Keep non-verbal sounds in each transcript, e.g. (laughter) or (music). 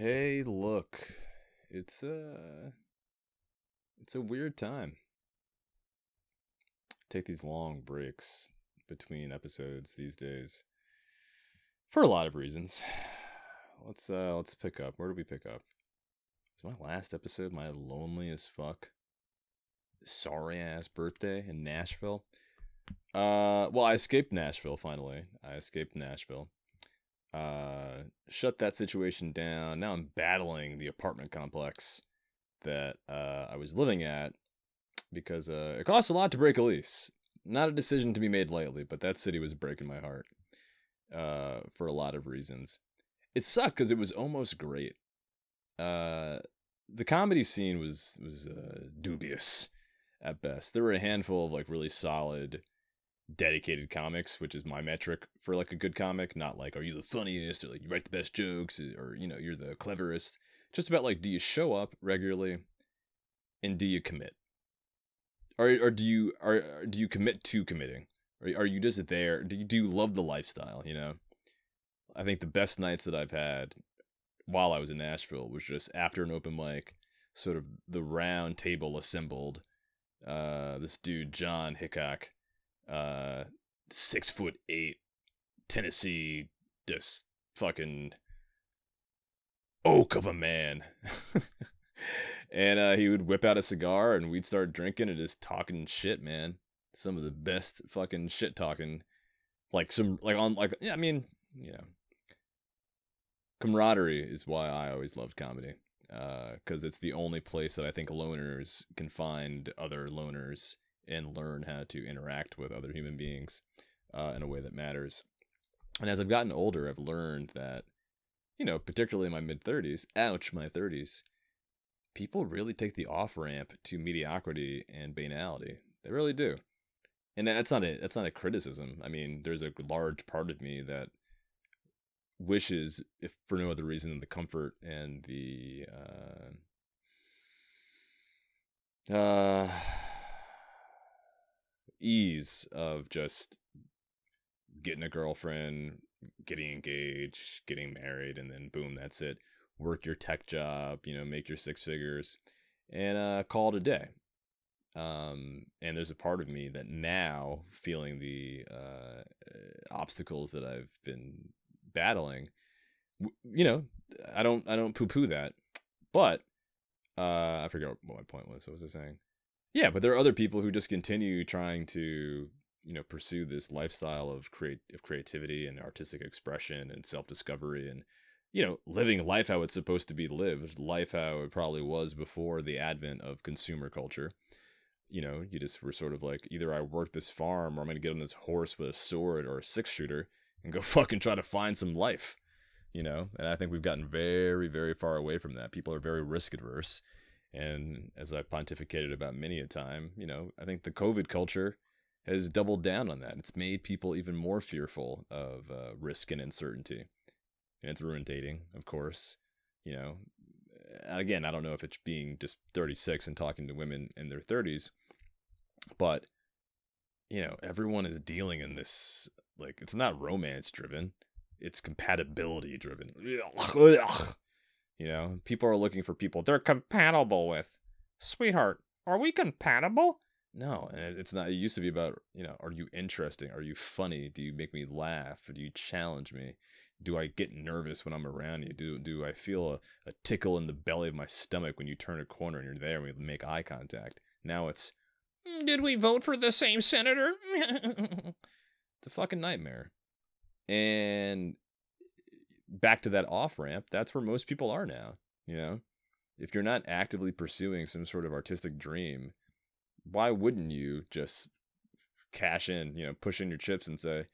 Hey, look. It's a it's a weird time. Take these long breaks between episodes these days for a lot of reasons. (sighs) Let's uh let's pick up. Where do we pick up? Is my last episode my lonely as fuck sorry ass birthday in Nashville? Uh well, I escaped Nashville finally. I escaped Nashville uh, shut that situation down. Now I'm battling the apartment complex that uh, I was living at because uh, it costs a lot to break a lease. Not a decision to be made lightly, but that city was breaking my heart uh, for a lot of reasons. It sucked because it was almost great. Uh, the comedy scene was was uh, dubious at best. There were a handful of like really solid dedicated comics, which is my metric for like a good comic. Not like, are you the funniest or like you write the best jokes or, you know, you're the cleverest. Just about like, do you show up regularly and do you commit? Or, or do you are do you commit to committing? Or are you just there? Do you do you love the lifestyle? You know, I think the best nights that I've had while I was in Nashville was just after an open mic, sort of the round table assembled. Uh, this dude John Hickok uh, six foot eight Tennessee, just fucking oak of a man. (laughs) and uh, he would whip out a cigar and we'd start drinking and just talking shit, man. Some of the best fucking shit talking. Like some, like on, like, yeah, I mean, you know, camaraderie is why I always loved comedy. Uh, Because uh, it's the only place that I think loners can find other loners and learn how to interact with other human beings uh, in a way that matters. And as I've gotten older, I've learned that, you know, particularly in my mid 30s, ouch, my 30s, people really take the off ramp to mediocrity and banality. They really do. And that's not a that's not a criticism. I mean, there's a large part of me that wishes, if for no other reason than the comfort and the uh, uh ease of just getting a girlfriend, getting engaged, getting married, and then boom, that's it. Work your tech job, you know, make your six figures, and uh, call it a day. Um, and there's a part of me that now, feeling the uh, obstacles that I've been battling, you know, I don't, I don't poo-poo that, but uh, I forget what my point was. What was I saying? Yeah, but there are other people who just continue trying to, you know, pursue this lifestyle of create of creativity and artistic expression and self discovery and, you know, living life how it's supposed to be lived, life how it probably was before the advent of consumer culture. You know, you just were sort of like either I work this farm or I'm gonna get on this horse with a sword or a six shooter and go (laughs) fucking try to find some life. You know, and I think we've gotten very, very far away from that. People are very risk adverse and as I've pontificated about many a time, you know, I think the COVID culture has doubled down on that. It's made people even more fearful of uh, risk and uncertainty. And it's ruined dating, of course. You know, again, I don't know if it's being just 36 and talking to women in their 30s, but, you know, everyone is dealing in this, like, it's not romance driven, it's compatibility driven. You know, people are looking for people they're compatible with. Sweetheart, are we compatible? No, and it's not. It used to be about, you know, are you interesting? Are you funny? Do you make me laugh? Do you challenge me? Do I get nervous when I'm around you? Do do I feel a, a tickle in the belly of my stomach when you turn a corner and you're there and we make eye contact? Now it's, mm, did we vote for the same senator? (laughs) it's a fucking nightmare. And back to that off ramp, that's where most people are now. You know, if you're not actively pursuing some sort of artistic dream, why wouldn't you just cash in, you know, push in your chips and say,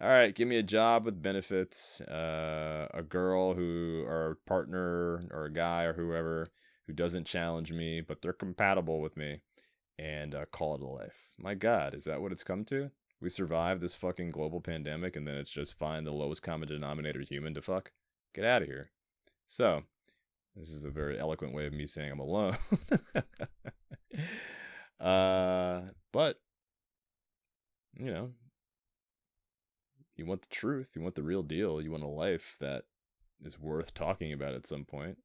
all right, give me a job with benefits, uh, a girl who, or a partner, or a guy, or whoever who doesn't challenge me, but they're compatible with me, and uh, call it a life. My God, is that what it's come to? We survive this fucking global pandemic and then it's just find the lowest common denominator human to fuck. Get out of here. So, this is a very eloquent way of me saying I'm alone. (laughs) uh, but you know, you want the truth, you want the real deal, you want a life that is worth talking about at some point,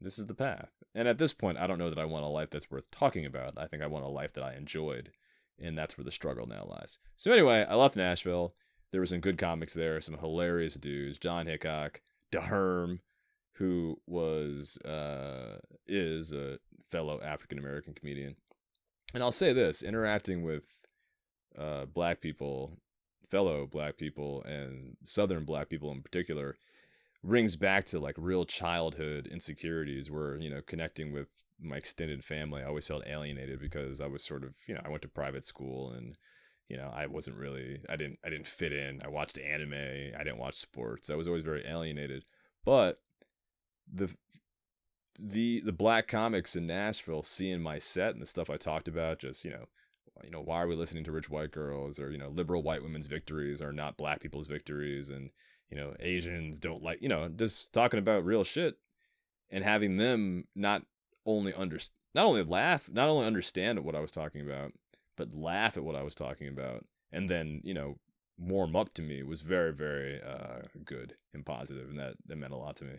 this is the path. And at this point, I don't know that I want a life that's worth talking about. I think I want a life that I enjoyed, and that's where the struggle now lies. So anyway, I left Nashville. There were some good comics there, some hilarious dudes. John Hickok, DeHerm, who was uh, is a fellow African American comedian. And I'll say this: interacting with uh, black people, fellow black people, and Southern black people in particular, rings back to like real childhood insecurities. Where you know, connecting with my extended family, I always felt alienated because I was sort of you know I went to private school and you know i wasn't really i didn't i didn't fit in. I watched anime. I didn't watch sports. I was always very alienated. But the the the black comics in nashville seeing my set and the stuff i talked about just you know you know why are we listening to rich white girls or you know liberal white women's victories are not black people's victories and you know asians don't like you know just talking about real shit and having them not only under not only laugh not only understand what i was talking about but laugh at what I was talking about and then, you know, warm up to me was very, very uh, good and positive, and that, that meant a lot to me.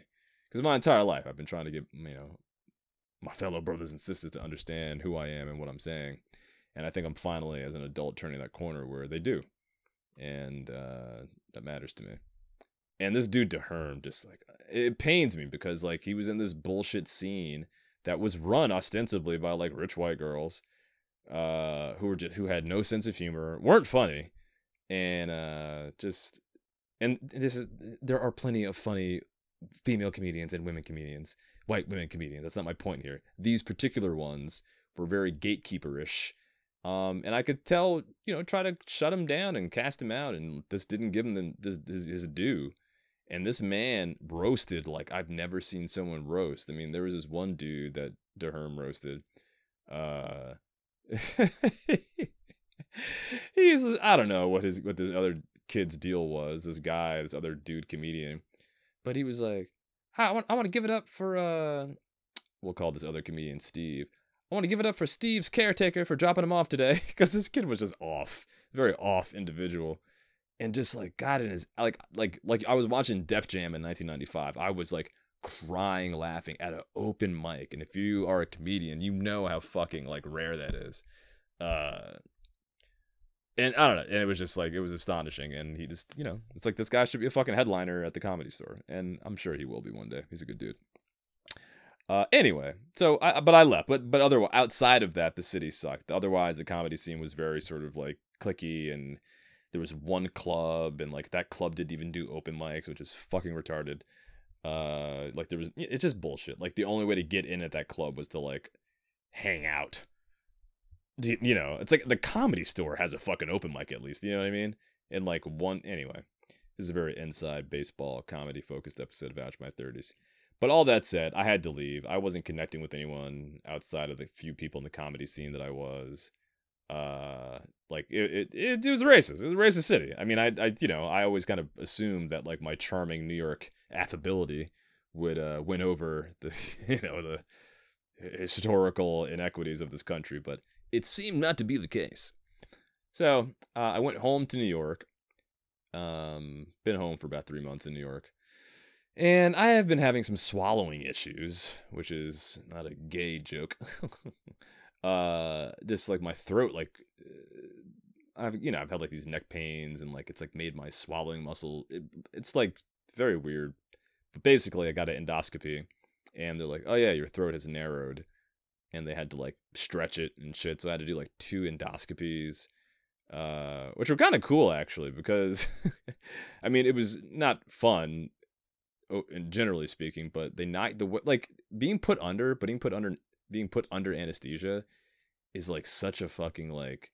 Because my entire life, I've been trying to get, you know, my fellow brothers and sisters to understand who I am and what I'm saying. And I think I'm finally, as an adult, turning that corner where they do. And uh, that matters to me. And this dude, DeHerm, just like, it pains me because, like, he was in this bullshit scene that was run ostensibly by, like, rich white girls uh, who were just who had no sense of humor, weren't funny, and uh, just and this is there are plenty of funny female comedians and women comedians, white women comedians. That's not my point here. These particular ones were very gatekeeperish. Um, and I could tell, you know, try to shut him down and cast him out, and this didn't give him the, his, due. And this man roasted like I've never seen someone roast. I mean, there was this one dude that DeHerm roasted. Uh, (laughs) he's I don't know what his what this other kid's deal was. This guy, this other dude comedian, but he was like, "I want I want to give it up for uh, we'll call this other comedian Steve. I want to give it up for Steve's caretaker for dropping him off today (laughs) because this kid was just off, very off individual." And just like God in his like like like I was watching Def Jam in 1995. I was like crying laughing at an open mic and if you are a comedian you know how fucking like rare that is uh and i don't know and it was just like it was astonishing and he just you know it's like this guy should be a fucking headliner at the comedy store and i'm sure he will be one day he's a good dude uh anyway so i but i left but but otherwise outside of that the city sucked otherwise the comedy scene was very sort of like clicky and there was one club and like that club didn't even do open mics which is fucking retarded. Uh like there was it's just bullshit. Like the only way to get in at that club was to like hang out. You know it's like the comedy store has a fucking open mic at least you know what i mean? And like one anyway this is a very inside baseball comedy focused episode of ouch my 30s but all that said i had to leave. I wasn't connecting with anyone outside of the few people in the comedy scene that i was uh like it, it, it was racist. It was a racist city. I mean I, I you know i always kind of assumed that like my charming new york affability would uh win over the (laughs) you know the historical inequities of this country but it seemed not to be the case. So uh, i went home to new york um been home for about three months in new york and i have been having some swallowing issues which is not a gay joke (laughs) uh just like my throat like uh, I've you know I've had like these neck pains and like it's like made my swallowing muscle it, it's like very weird. But basically I got an endoscopy and they're like oh yeah your throat has narrowed and they had to like stretch it and shit. So I had to do like two endoscopies uh which were kind of cool actually because (laughs) I mean it was not fun oh, generally speaking but they not the like being put under but being put under being put under anesthesia is like such a fucking like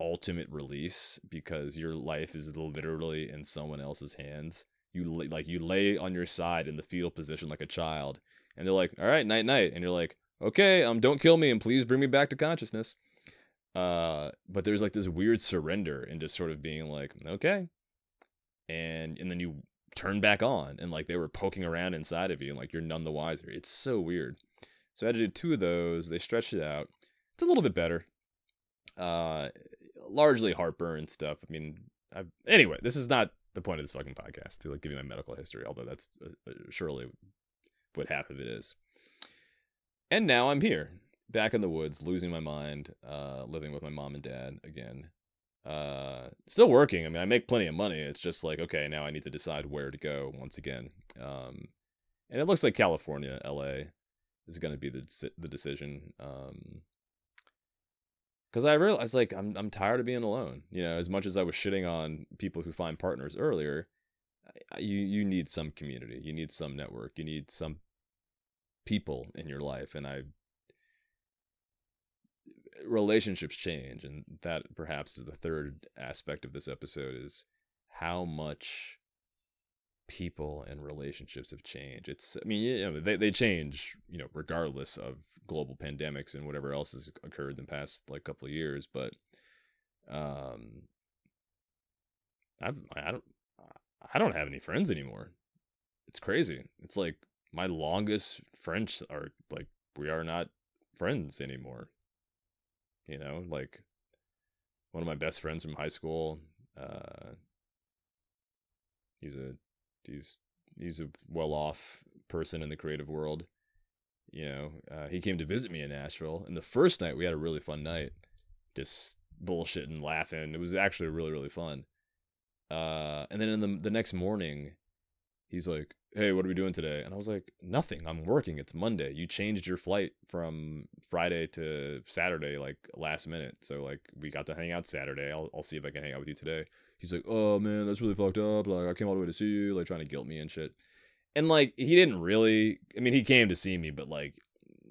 ultimate release because your life is literally in someone else's hands. You like you lay on your side in the fetal position like a child, and they're like, "All right, night night," and you're like, "Okay, um, don't kill me and please bring me back to consciousness." Uh, but there's like this weird surrender and just sort of being like, "Okay," and and then you turn back on, and like they were poking around inside of you, and like you're none the wiser. It's so weird. So I had to do two of those. They stretched it out. It's a little bit better. Uh, largely heartburn stuff. I mean, I've, anyway, this is not the point of this fucking podcast to like give you my medical history, although that's uh, uh, surely what half of it is. And now I'm here, back in the woods, losing my mind, uh, living with my mom and dad again. Uh, still working. I mean, I make plenty of money. It's just like, okay, now I need to decide where to go once again. Um, and it looks like California, LA, is going to be the the decision. Um, because I realized like I'm I'm tired of being alone. You know, as much as I was shitting on people who find partners earlier, you you need some community, you need some network, you need some people in your life, and I relationships change, and that perhaps is the third aspect of this episode is how much people and relationships have changed. It's I mean, you know, they they change, you know, regardless of global pandemics and whatever else has occurred in the past like couple of years, but um I've I don't I don't have any friends anymore. It's crazy. It's like my longest friends are like we are not friends anymore. You know, like one of my best friends from high school, uh he's a he's he's a well-off person in the creative world. You know, uh, he came to visit me in Nashville, and the first night we had a really fun night, just bullshitting, laughing. It was actually really really fun. Uh, and then in the the next morning, he's like, "Hey, what are we doing today?" And I was like, "Nothing. I'm working. It's Monday. You changed your flight from Friday to Saturday, like last minute. So like we got to hang out Saturday. I'll I'll see if I can hang out with you today." he's like, "Oh man, that's really fucked up. Like I came all the way to see you, like trying to guilt me and shit." And like he didn't really. I mean, he came to see me, but like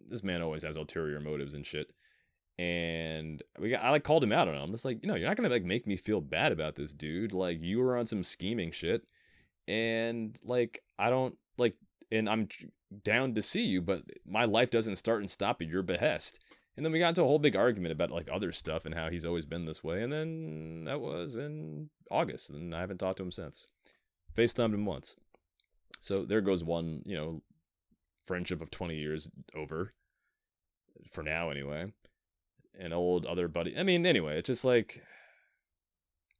this man always has ulterior motives and shit. And we got, I like called him out on it. I'm just like, you know, you're not gonna like make me feel bad about this, dude. Like you were on some scheming shit, and like I don't like, and I'm down to see you, but my life doesn't start and stop at your behest. And then we got into a whole big argument about like other stuff and how he's always been this way. And then that was in August, and I haven't talked to him since. FaceTimed him once. So there goes one, you know, friendship of 20 years over. For now, anyway. An old other buddy. I mean, anyway, it's just like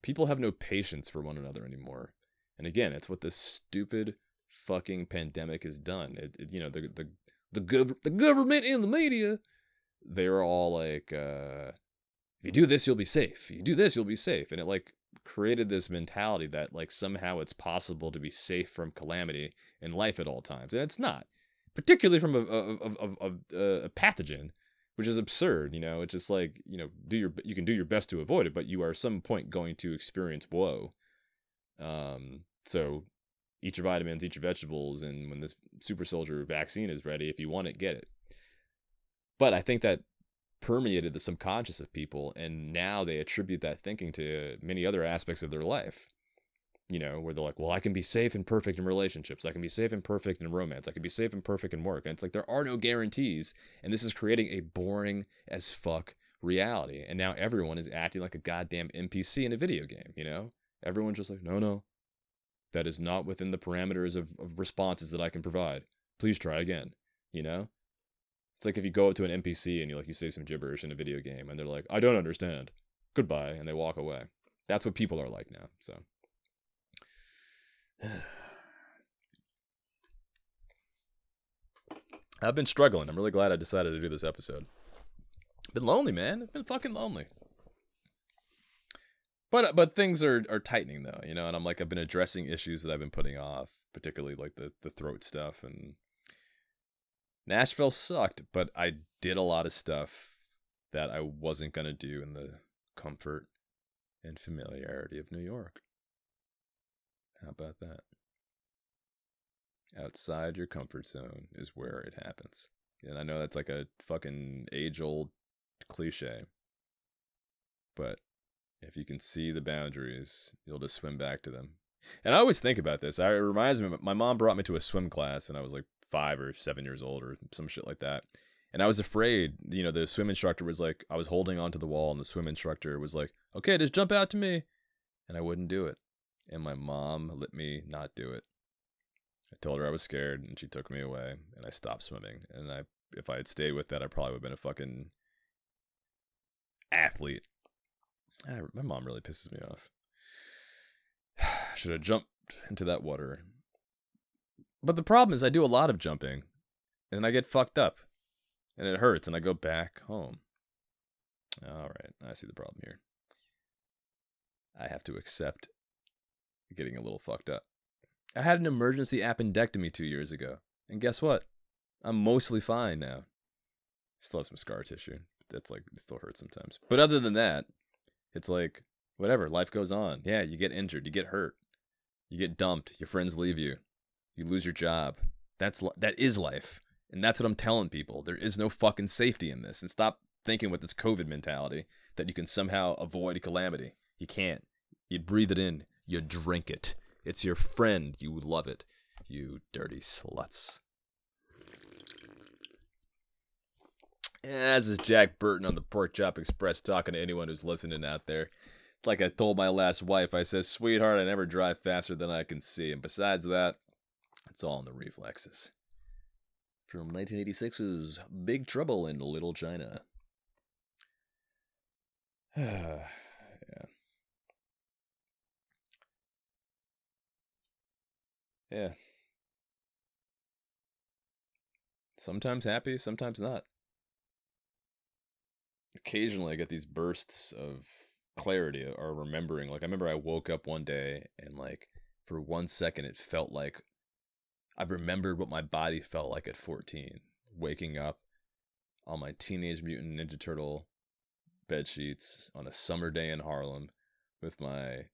people have no patience for one another anymore. And again, it's what this stupid fucking pandemic has done. It, it you know, the the the, gov- the government and the media, they're all like, uh, if you do this, you'll be safe. If you do this, you'll be safe. And it like created this mentality that like somehow it's possible to be safe from calamity in life at all times. And it's not, particularly from a, a, a, a, a pathogen, which is absurd. You know, it's just like, you know, do your, you can do your best to avoid it, but you are at some point going to experience woe. Um, so eat your vitamins, eat your vegetables, and when this super soldier vaccine is ready, if you want it, get it. But I think that permeated the subconscious of people, and now they attribute that thinking to many other aspects of their life. You know, where they're like, well, I can be safe and perfect in relationships. I can be safe and perfect in romance. I can be safe and perfect in work. And it's like, there are no guarantees. And this is creating a boring as fuck reality. And now everyone is acting like a goddamn NPC in a video game, you know? Everyone's just like, no, no. That is not within the parameters of, of responses that I can provide. Please try again, you know? It's like if you go up to an NPC and you like you say some gibberish in a video game and they're like, "I don't understand. Goodbye," and they walk away. That's what people are like now. So (sighs) I've been struggling. I'm really glad I decided to do this episode. Been lonely, man. I've been fucking lonely. But uh, but things are are tightening though, you know, and I'm like I've been addressing issues that I've been putting off, particularly like the the throat stuff and Nashville sucked, but I did a lot of stuff that I wasn't going to do in the comfort and familiarity of New York. How about that? Outside your comfort zone is where it happens. And I know that's like a fucking age old cliche. But if you can see the boundaries, you'll just swim back to them. And I always think about this. I, it reminds me, my mom brought me to a swim class when I was like five or seven years old or some shit like that. And I was afraid, you know, the swim instructor was like, I was holding onto the wall and the swim instructor was like, okay, just jump out to me. And I wouldn't do it. And my mom let me not do it. I told her I was scared and she took me away and I stopped swimming. And I, if I had stayed with that, I probably would have been a fucking athlete. I, my mom really pisses me off. (sighs) should have jumped into that water. But the problem is, I do a lot of jumping, and I get fucked up, and it hurts, and I go back home. All right, I see the problem here. I have to accept getting a little fucked up. I had an emergency appendectomy two years ago, and guess what? I'm mostly fine now. Still have some scar tissue. That's like it still hurts sometimes. But other than that, it's like whatever. Life goes on. Yeah, you get injured, you get hurt, you get dumped, your friends leave you, you lose your job. That's that is life, and that's what I'm telling people. There is no fucking safety in this, and stop thinking with this COVID mentality that you can somehow avoid calamity. You can't. You breathe it in. You drink it. It's your friend. You love it. You dirty sluts. As is Jack Burton on the Pork Chop Express talking to anyone who's listening out there. It's like I told my last wife, I said, sweetheart, I never drive faster than I can see. And besides that, it's all in the reflexes. From 1986's Big Trouble in Little China. (sighs) yeah. Yeah. Sometimes happy, sometimes not. Occasionally, I get these bursts of clarity or remembering. Like, I remember I woke up one day and, like, for one second, it felt like I remembered what my body felt like at 14, waking up on my Teenage Mutant Ninja Turtle bed sheets on a summer day in Harlem with my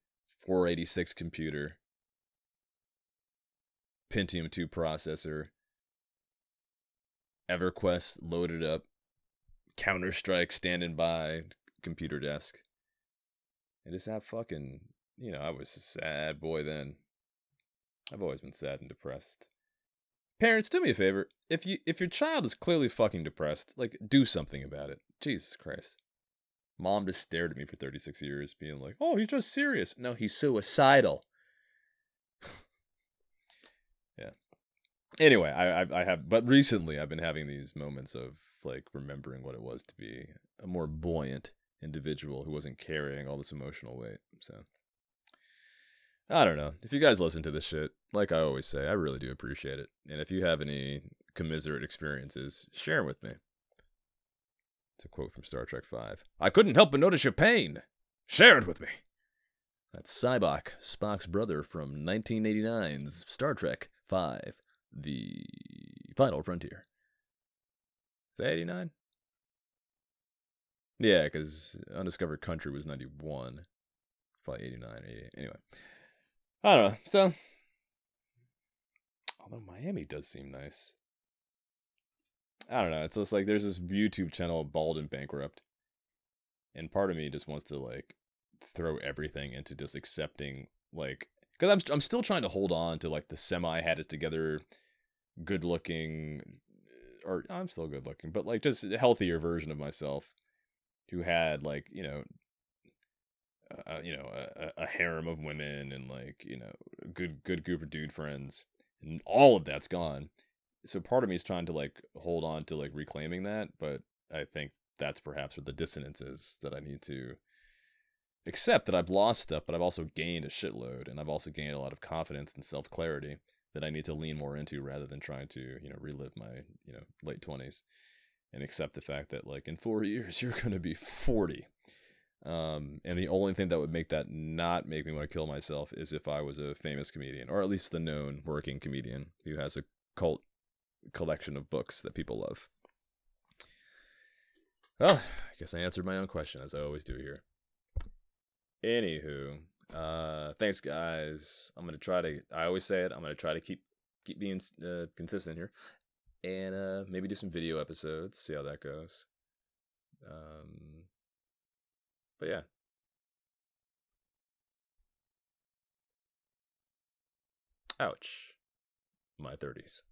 486 computer, Pentium 2 processor, EverQuest loaded up, Counter Strike standing by, computer desk. And just have fucking, you know, I was a sad boy then. I've always been sad and depressed. Parents, do me a favor. If you if your child is clearly fucking depressed, like do something about it. Jesus Christ. Mom just stared at me for 36 years, being like, "Oh, he's just serious." No, he's suicidal. (laughs) yeah. Anyway, I, I I have, but recently I've been having these moments of like remembering what it was to be a more buoyant individual who wasn't carrying all this emotional weight. So I don't know. If you guys listen to this shit, like I always say, I really do appreciate it. And if you have any commiserate experiences, share 'em with me. It's a quote from Star Trek Five. I couldn't help but notice your pain. Share it with me. That's Sybok, Spock's brother from 1989's Star Trek Five, The Final Frontier. Is that 89? Yeah, because Undiscovered Country was 91. Probably 89 or 88. Anyway. I don't know. So, although Miami does seem nice. I don't know. It's just like there's this YouTube channel, Bald and Bankrupt, and part of me just wants to like throw everything into just accepting like because I'm I'm still trying to hold on to like the semi had it together, good looking, or I'm still good looking, but like just a healthier version of myself, who had like you know. Uh, you know, a, a harem of women and like you know, good good group of dude friends, and all of that's gone so part of me is trying to like hold on to like reclaiming that, but I think that's perhaps where the dissonance is that I need to accept that I've lost stuff, but I've also gained a shitload, and I've also gained a lot of confidence and self clarity that I need to lean more into rather than trying to you know relive my you know late twenties and accept the fact that like in four (laughs) years you're gonna be forty. Um, and the only thing that would make that not make me want to kill myself is if I was a famous comedian, or at least the known working comedian who has a cult collection of books that people love. Well, I guess I answered my own question as I always do here. Anywho, uh, thanks guys. I'm gonna try to. I always say it. I'm gonna try to keep keep being uh, consistent here, and uh, maybe do some video episodes. See how that goes. Um, but yeah. Ouch. My 30s.